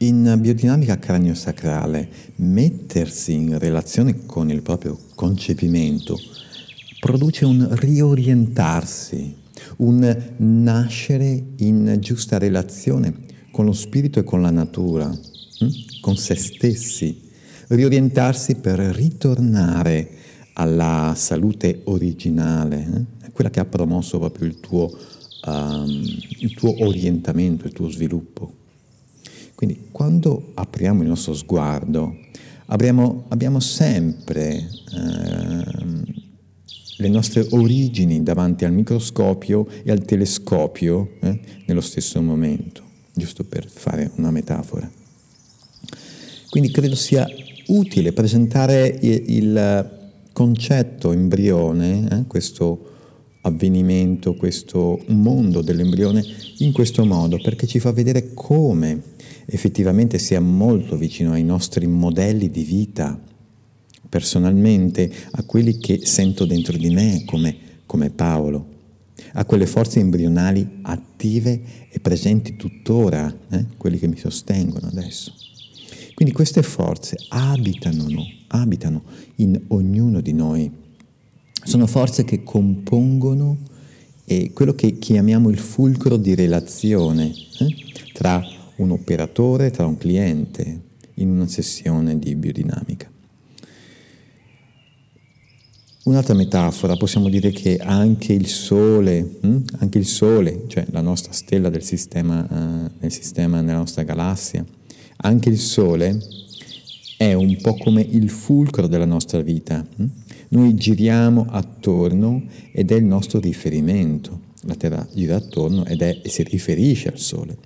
In biodinamica cranio-sacrale, mettersi in relazione con il proprio concepimento produce un riorientarsi, un nascere in giusta relazione con lo spirito e con la natura, hm? con se stessi, riorientarsi per ritornare alla salute originale, eh? quella che ha promosso proprio il tuo, um, il tuo orientamento, il tuo sviluppo. Quindi quando apriamo il nostro sguardo, abbiamo, abbiamo sempre eh, le nostre origini davanti al microscopio e al telescopio eh, nello stesso momento, giusto per fare una metafora. Quindi credo sia utile presentare il concetto embrione, eh, questo avvenimento, questo mondo dell'embrione in questo modo, perché ci fa vedere come effettivamente sia molto vicino ai nostri modelli di vita, personalmente, a quelli che sento dentro di me come, come Paolo, a quelle forze embrionali attive e presenti tuttora, eh, quelli che mi sostengono adesso. Quindi queste forze abitano, abitano in ognuno di noi. Sono forze che compongono eh, quello che chiamiamo il fulcro di relazione eh, tra un operatore tra un cliente in una sessione di biodinamica. Un'altra metafora, possiamo dire che anche il Sole, hm? anche il Sole, cioè la nostra stella del sistema, nel sistema, nella nostra galassia, anche il Sole è un po' come il fulcro della nostra vita. Hm? Noi giriamo attorno ed è il nostro riferimento. La Terra gira attorno ed è, e si riferisce al Sole.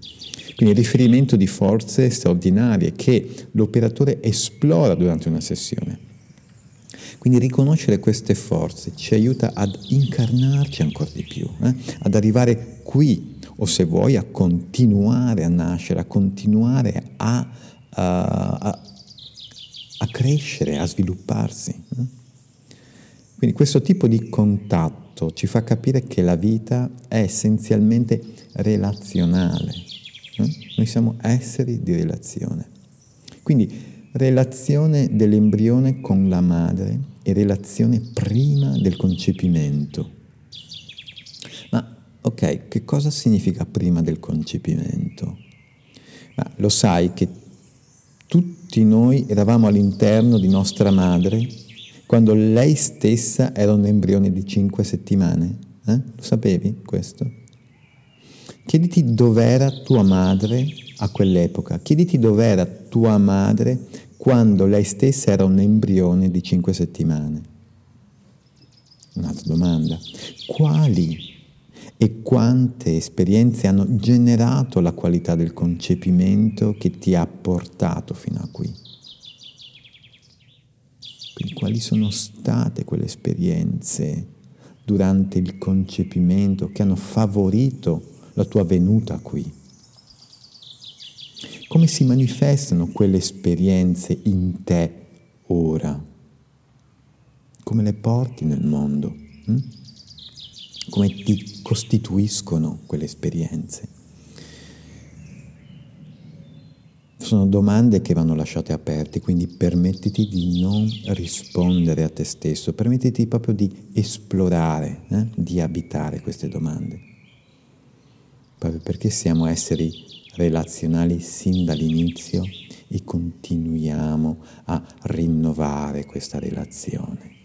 Quindi riferimento di forze straordinarie che l'operatore esplora durante una sessione. Quindi riconoscere queste forze ci aiuta ad incarnarci ancora di più, eh? ad arrivare qui o se vuoi a continuare a nascere, a continuare a, a, a, a crescere, a svilupparsi. Eh? Quindi questo tipo di contatto ci fa capire che la vita è essenzialmente relazionale noi siamo esseri di relazione. Quindi relazione dell'embrione con la madre e relazione prima del concepimento. Ma ok, che cosa significa prima del concepimento? Ma lo sai che tutti noi eravamo all'interno di nostra madre quando lei stessa era un embrione di cinque settimane? Eh? Lo sapevi questo? Chiediti dov'era tua madre a quell'epoca, chiediti dov'era tua madre quando lei stessa era un embrione di cinque settimane. Un'altra domanda, quali e quante esperienze hanno generato la qualità del concepimento che ti ha portato fino a qui? Quali sono state quelle esperienze durante il concepimento che hanno favorito la tua venuta qui. Come si manifestano quelle esperienze in te ora? Come le porti nel mondo? Hm? Come ti costituiscono quelle esperienze? Sono domande che vanno lasciate aperte, quindi permettiti di non rispondere a te stesso, permettiti proprio di esplorare, eh? di abitare queste domande proprio perché siamo esseri relazionali sin dall'inizio e continuiamo a rinnovare questa relazione.